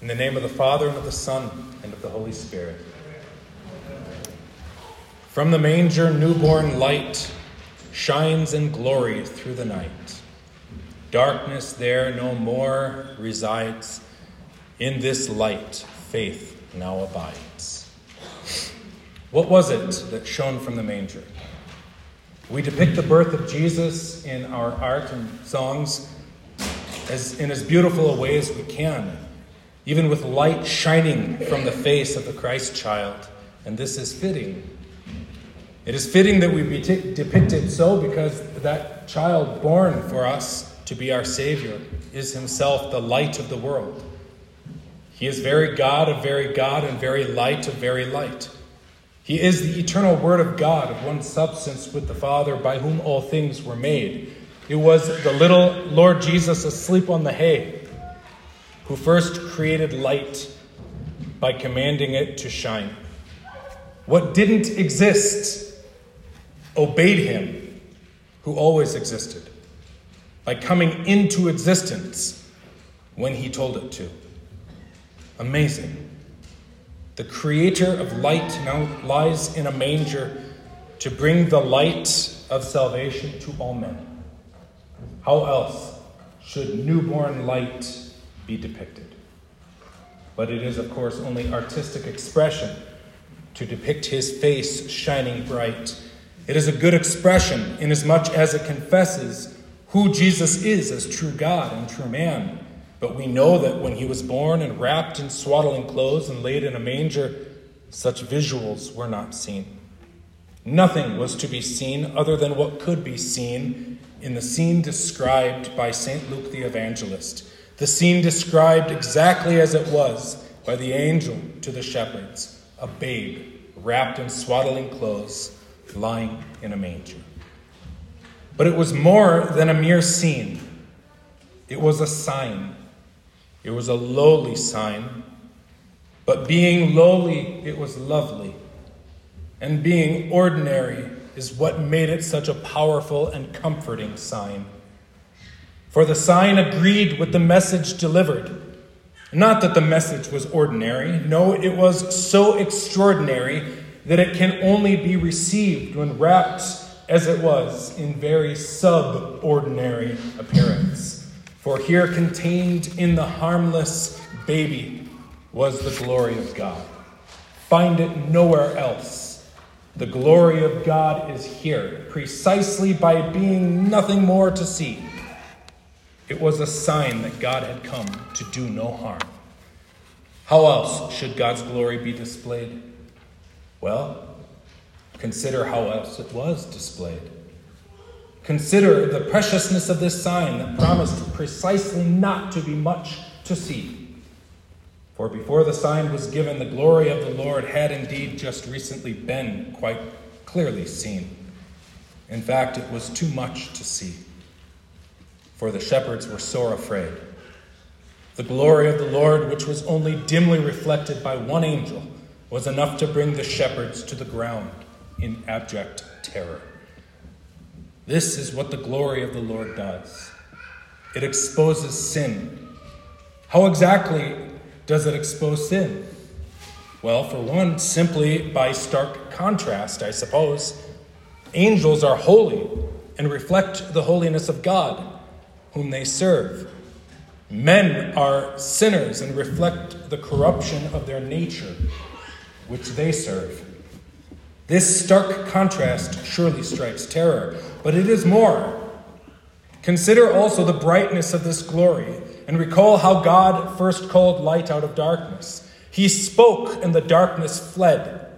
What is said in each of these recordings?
In the name of the Father, and of the Son, and of the Holy Spirit. From the manger, newborn light shines in glory through the night. Darkness there no more resides. In this light, faith now abides. What was it that shone from the manger? We depict the birth of Jesus in our art and songs as, in as beautiful a way as we can even with light shining from the face of the Christ child. And this is fitting. It is fitting that we be t- depicted so because that child born for us to be our Savior is himself the light of the world. He is very God of very God and very light of very light. He is the eternal Word of God, of one substance with the Father, by whom all things were made. It was the little Lord Jesus asleep on the hay who first created light by commanding it to shine. What didn't exist obeyed him, who always existed, by coming into existence when he told it to. Amazing. The creator of light now lies in a manger to bring the light of salvation to all men. How else should newborn light be depicted. But it is, of course, only artistic expression to depict his face shining bright. It is a good expression inasmuch as it confesses who Jesus is as true God and true man. But we know that when he was born and wrapped in swaddling clothes and laid in a manger, such visuals were not seen. Nothing was to be seen other than what could be seen in the scene described by St. Luke the Evangelist the scene described exactly as it was by the angel to the shepherds a babe wrapped in swaddling clothes, lying in a manger. But it was more than a mere scene, it was a sign. It was a lowly sign. But being lowly, it was lovely. And being ordinary is what made it such a powerful and comforting sign. For the sign agreed with the message delivered. Not that the message was ordinary, no, it was so extraordinary that it can only be received when wrapped as it was in very subordinary appearance. For here contained in the harmless baby was the glory of God. Find it nowhere else. The glory of God is here, precisely by being nothing more to see it was a sign that God had come to do no harm. How else should God's glory be displayed? Well, consider how else it was displayed. Consider the preciousness of this sign that promised precisely not to be much to see. For before the sign was given, the glory of the Lord had indeed just recently been quite clearly seen. In fact, it was too much to see for the shepherds were sore afraid. The glory of the Lord, which was only dimly reflected by one angel, was enough to bring the shepherds to the ground in abject terror. This is what the glory of the Lord does it exposes sin. How exactly does it expose sin? Well, for one, simply by stark contrast, I suppose. Angels are holy and reflect the holiness of God whom they serve. Men are sinners and reflect the corruption of their nature, which they serve. This stark contrast surely strikes terror, but it is more. Consider also the brightness of this glory, and recall how God first called light out of darkness. He spoke, and the darkness fled.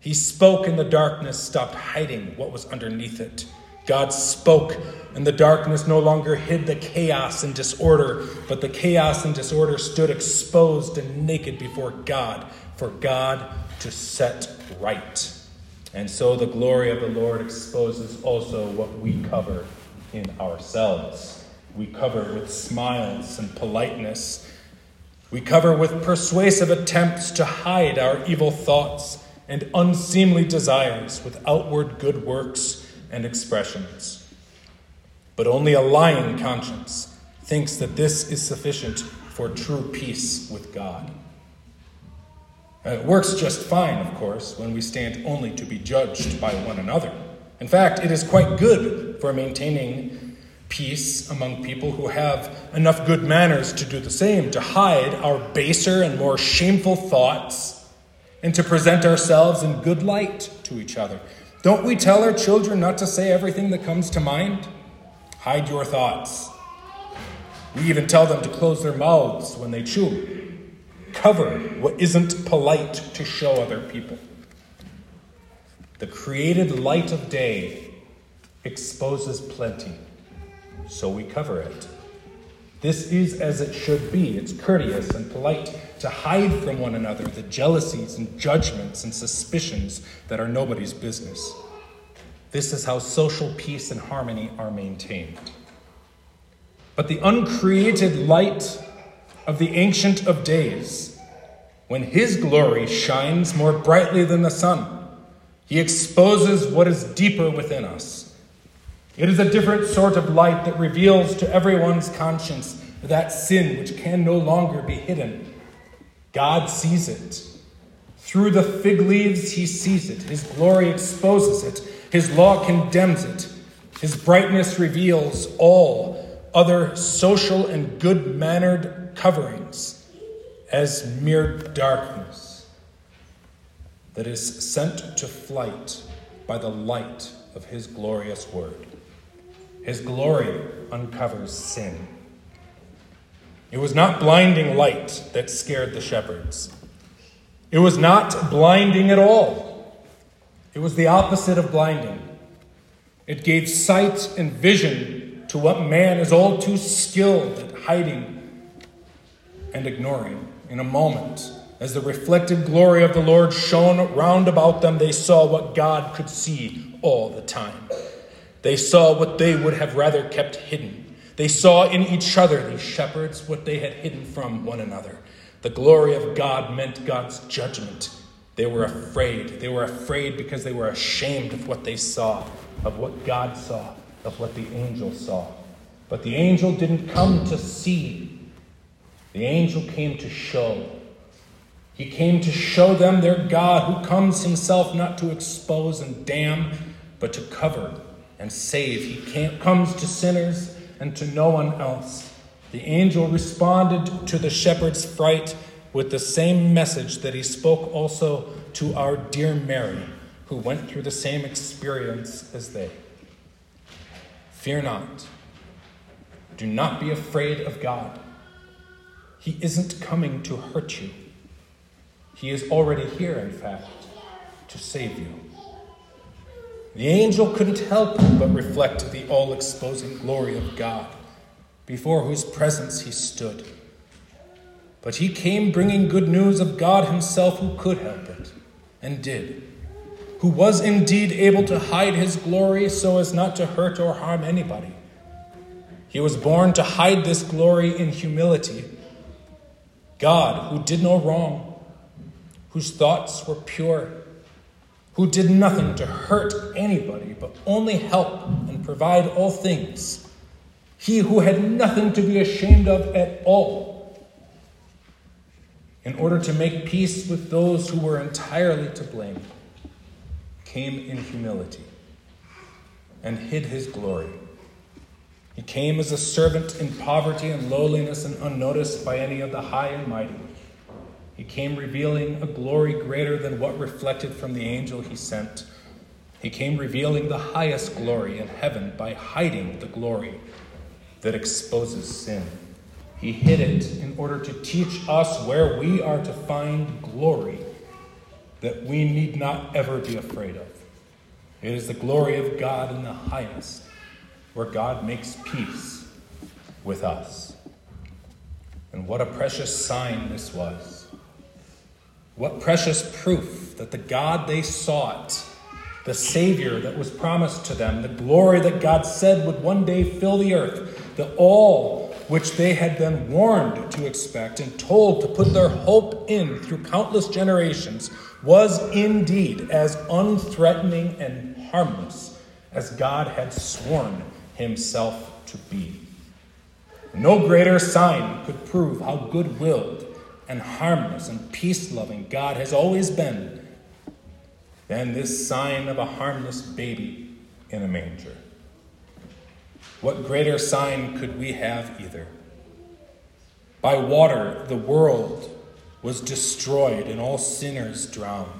He spoke, and the darkness stopped hiding what was underneath it. God spoke, and the darkness no longer hid the chaos and disorder, but the chaos and disorder stood exposed and naked before God, for God to set right. And so the glory of the Lord exposes also what we cover in ourselves. We cover with smiles and politeness. We cover with persuasive attempts to hide our evil thoughts and unseemly desires with outward good works and expressions. But only a lying conscience thinks that this is sufficient for true peace with God. And it works just fine, of course, when we stand only to be judged by one another. In fact, it is quite good for maintaining peace among people who have enough good manners to do the same, to hide our baser and more shameful thoughts, and to present ourselves in good light to each other. Don't we tell our children not to say everything that comes to mind? Hide your thoughts. We even tell them to close their mouths when they chew. Cover what isn't polite to show other people. The created light of day exposes plenty, so we cover it. This is as it should be. It's courteous and polite to hide from one another the jealousies and judgments and suspicions that are nobody's business. This is how social peace and harmony are maintained. But the uncreated light of the Ancient of Days, when his glory shines more brightly than the sun, he exposes what is deeper within us. It is a different sort of light that reveals to everyone's conscience that sin which can no longer be hidden. God sees it. Through the fig leaves, he sees it. His glory exposes it. His law condemns it. His brightness reveals all other social and good mannered coverings as mere darkness that is sent to flight by the light of his glorious word. His glory uncovers sin. It was not blinding light that scared the shepherds. It was not blinding at all. It was the opposite of blinding. It gave sight and vision to what man is all too skilled at hiding and ignoring in a moment as the reflected glory of the Lord shone round about them, they saw what God could see all the time. They saw what they would have rather kept hidden. They saw in each other, these shepherds, what they had hidden from one another. The glory of God meant God's judgment. They were afraid. They were afraid because they were ashamed of what they saw, of what God saw, of what the angel saw. But the angel didn't come to see, the angel came to show. He came to show them their God, who comes himself not to expose and damn, but to cover and save. He comes to sinners and to no one else. The angel responded to the shepherd's fright with the same message that he spoke also to our dear Mary, who went through the same experience as they. Fear not. Do not be afraid of God. He isn't coming to hurt you. He is already here, in fact, to save you. The angel couldn't help but reflect the all exposing glory of God, before whose presence he stood. But he came bringing good news of God himself, who could help it, and did, who was indeed able to hide his glory so as not to hurt or harm anybody. He was born to hide this glory in humility. God, who did no wrong, whose thoughts were pure, who did nothing to hurt anybody, but only help and provide all things. He who had nothing to be ashamed of at all, in order to make peace with those who were entirely to blame, came in humility and hid his glory. He came as a servant in poverty and lowliness and unnoticed by any of the high and mighty. He came revealing a glory greater than what reflected from the angel he sent. He came revealing the highest glory in heaven by hiding the glory that exposes sin. He hid it in order to teach us where we are to find glory that we need not ever be afraid of. It is the glory of God in the highest, where God makes peace with us. And what a precious sign this was. What precious proof that the God they sought, the Savior that was promised to them, the glory that God said would one day fill the earth, the all which they had been warned to expect and told to put their hope in through countless generations, was indeed as unthreatening and harmless as God had sworn himself to be. No greater sign could prove how good willed and harmless and peace loving God has always been than this sign of a harmless baby in a manger. What greater sign could we have either? By water, the world was destroyed and all sinners drowned.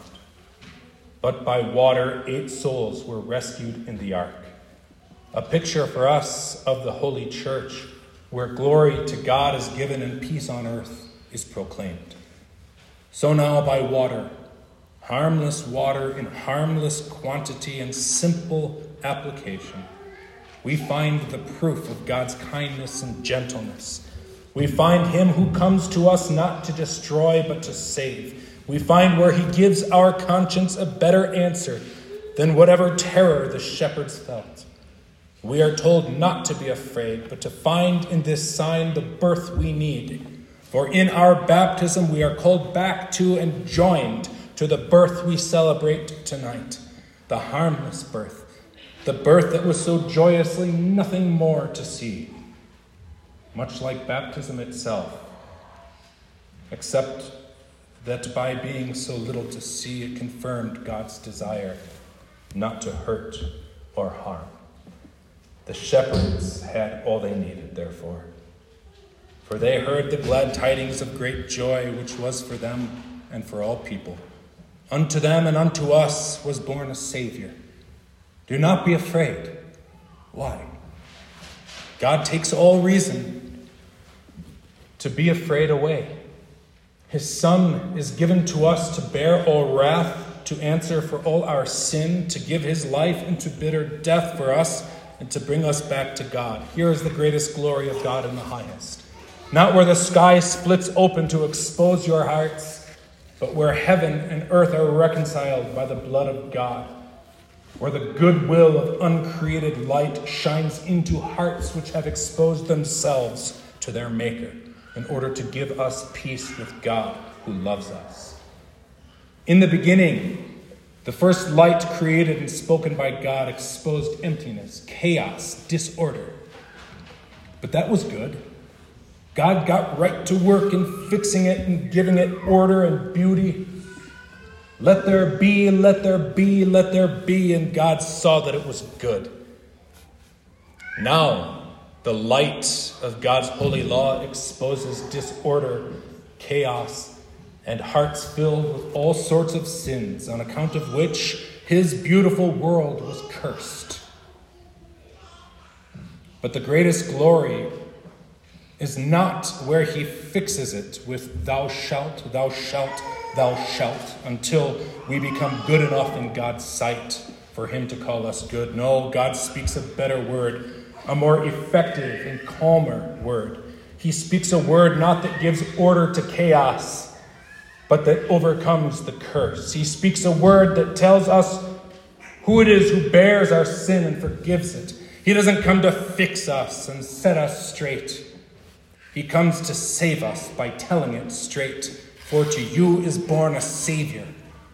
But by water, eight souls were rescued in the ark. A picture for us of the Holy Church, where glory to God is given and peace on earth is proclaimed. So now, by water, harmless water in harmless quantity and simple application, we find the proof of God's kindness and gentleness. We find Him who comes to us not to destroy, but to save. We find where He gives our conscience a better answer than whatever terror the shepherds felt. We are told not to be afraid, but to find in this sign the birth we need. For in our baptism we are called back to and joined to the birth we celebrate tonight the harmless birth, the birth that was so joyously nothing more to see, much like baptism itself, except that by being so little to see, it confirmed God's desire not to hurt or harm. The shepherds had all they needed, therefore, for they heard the glad tidings of great joy, which was for them and for all people. Unto them and unto us was born a Savior. Do not be afraid. Why? God takes all reason to be afraid away. His Son is given to us to bear all wrath, to answer for all our sin, to give his life into bitter death for us, and to bring us back to God. Here is the greatest glory of God in the highest. Not where the sky splits open to expose your hearts but where heaven and earth are reconciled by the blood of God, where the goodwill of uncreated light shines into hearts which have exposed themselves to their Maker in order to give us peace with God who loves us. In the beginning, the first light created and spoken by God exposed emptiness, chaos, disorder. But that was good. God got right to work in fixing it and giving it order and beauty. Let there be, let there be, let there be, and God saw that it was good. Now, the light of God's holy law exposes disorder, chaos, and hearts filled with all sorts of sins, on account of which his beautiful world was cursed. But the greatest glory is not where he fixes it with thou shalt, thou shalt, thou shalt, until we become good enough in God's sight for him to call us good. No, God speaks a better word, a more effective and calmer word. He speaks a word not that gives order to chaos, but that overcomes the curse. He speaks a word that tells us who it is who bears our sin and forgives it. He doesn't come to fix us and set us straight. He comes to save us by telling it straight. For to you is born a Savior,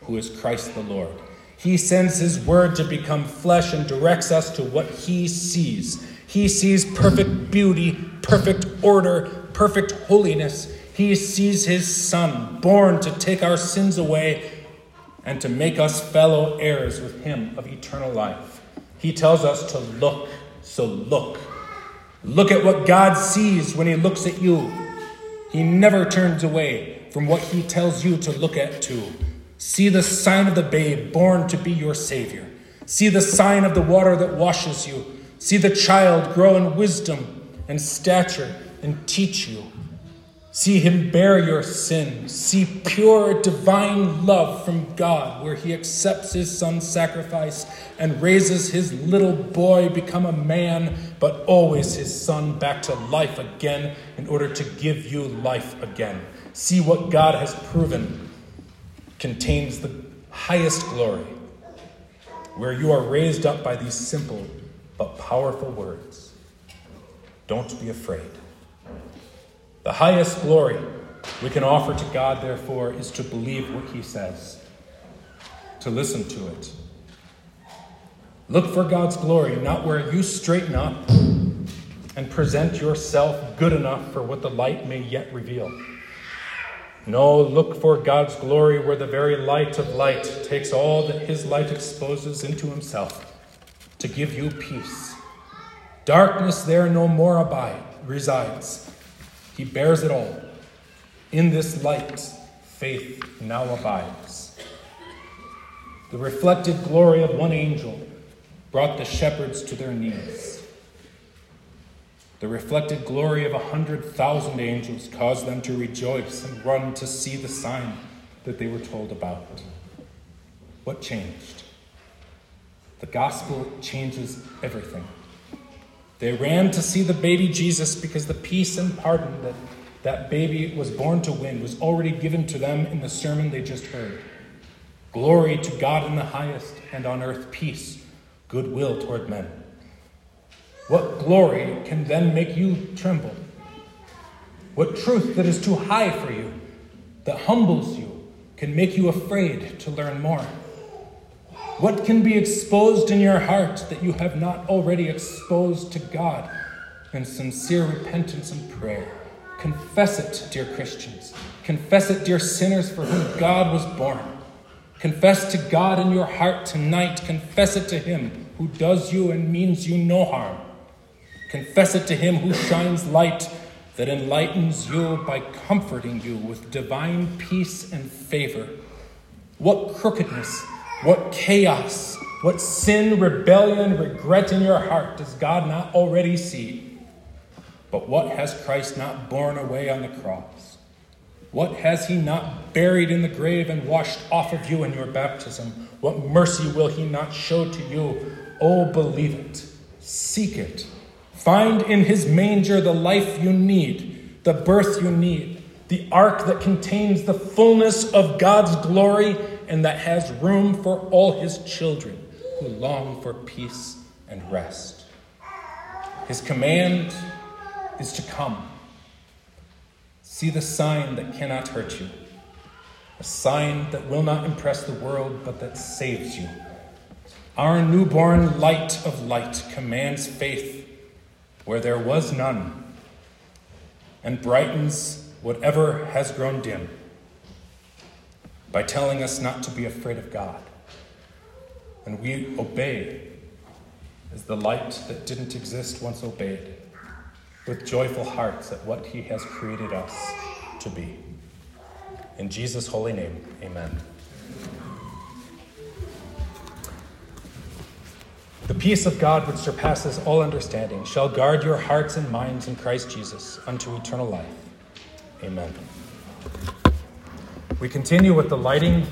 who is Christ the Lord. He sends His word to become flesh and directs us to what He sees. He sees perfect beauty, perfect order, perfect holiness. He sees His Son, born to take our sins away and to make us fellow heirs with Him of eternal life. He tells us to look, so look. Look at what God sees when He looks at you. He never turns away from what He tells you to look at, too. See the sign of the babe born to be your Savior. See the sign of the water that washes you. See the child grow in wisdom and stature and teach you. See him bear your sin. See pure divine love from God, where he accepts his son's sacrifice and raises his little boy, become a man, but always his son, back to life again in order to give you life again. See what God has proven contains the highest glory, where you are raised up by these simple but powerful words. Don't be afraid. The highest glory we can offer to God, therefore, is to believe what He says, to listen to it. Look for God's glory, not where you straighten up and present yourself good enough for what the light may yet reveal. No, look for God's glory where the very light of light takes all that his light exposes into himself to give you peace. Darkness there no more abide, resides. He bears it all. In this light, faith now abides. The reflected glory of one angel brought the shepherds to their knees. The reflected glory of a hundred thousand angels caused them to rejoice and run to see the sign that they were told about. What changed? The gospel changes everything. They ran to see the baby Jesus because the peace and pardon that that baby was born to win was already given to them in the sermon they just heard. Glory to God in the highest, and on earth peace, goodwill toward men. What glory can then make you tremble? What truth that is too high for you, that humbles you, can make you afraid to learn more? What can be exposed in your heart that you have not already exposed to God in sincere repentance and prayer? Confess it, dear Christians. Confess it, dear sinners, for whom God was born. Confess to God in your heart tonight. Confess it to Him who does you and means you no harm. Confess it to him who shines light that enlightens you by comforting you with divine peace and favor. What crookedness, what chaos, what sin, rebellion, regret in your heart does God not already see? But what has Christ not borne away on the cross? What has he not buried in the grave and washed off of you in your baptism? What mercy will he not show to you? Oh, believe it, seek it Find in his manger the life you need, the birth you need, the ark that contains the fullness of God's glory and that has room for all his children who long for peace and rest. His command is to come. See the sign that cannot hurt you, a sign that will not impress the world, but that saves you. Our newborn light of light commands faith where there was none, and brightens whatever has grown dim by telling us not to be afraid of God. And we obey as the light that didn't exist once obeyed, with joyful hearts at what He has created us to be. In Jesus' holy name, amen. The peace of God, which surpasses all understanding, shall guard your hearts and minds in Christ Jesus unto eternal life. Amen. We continue with the lighting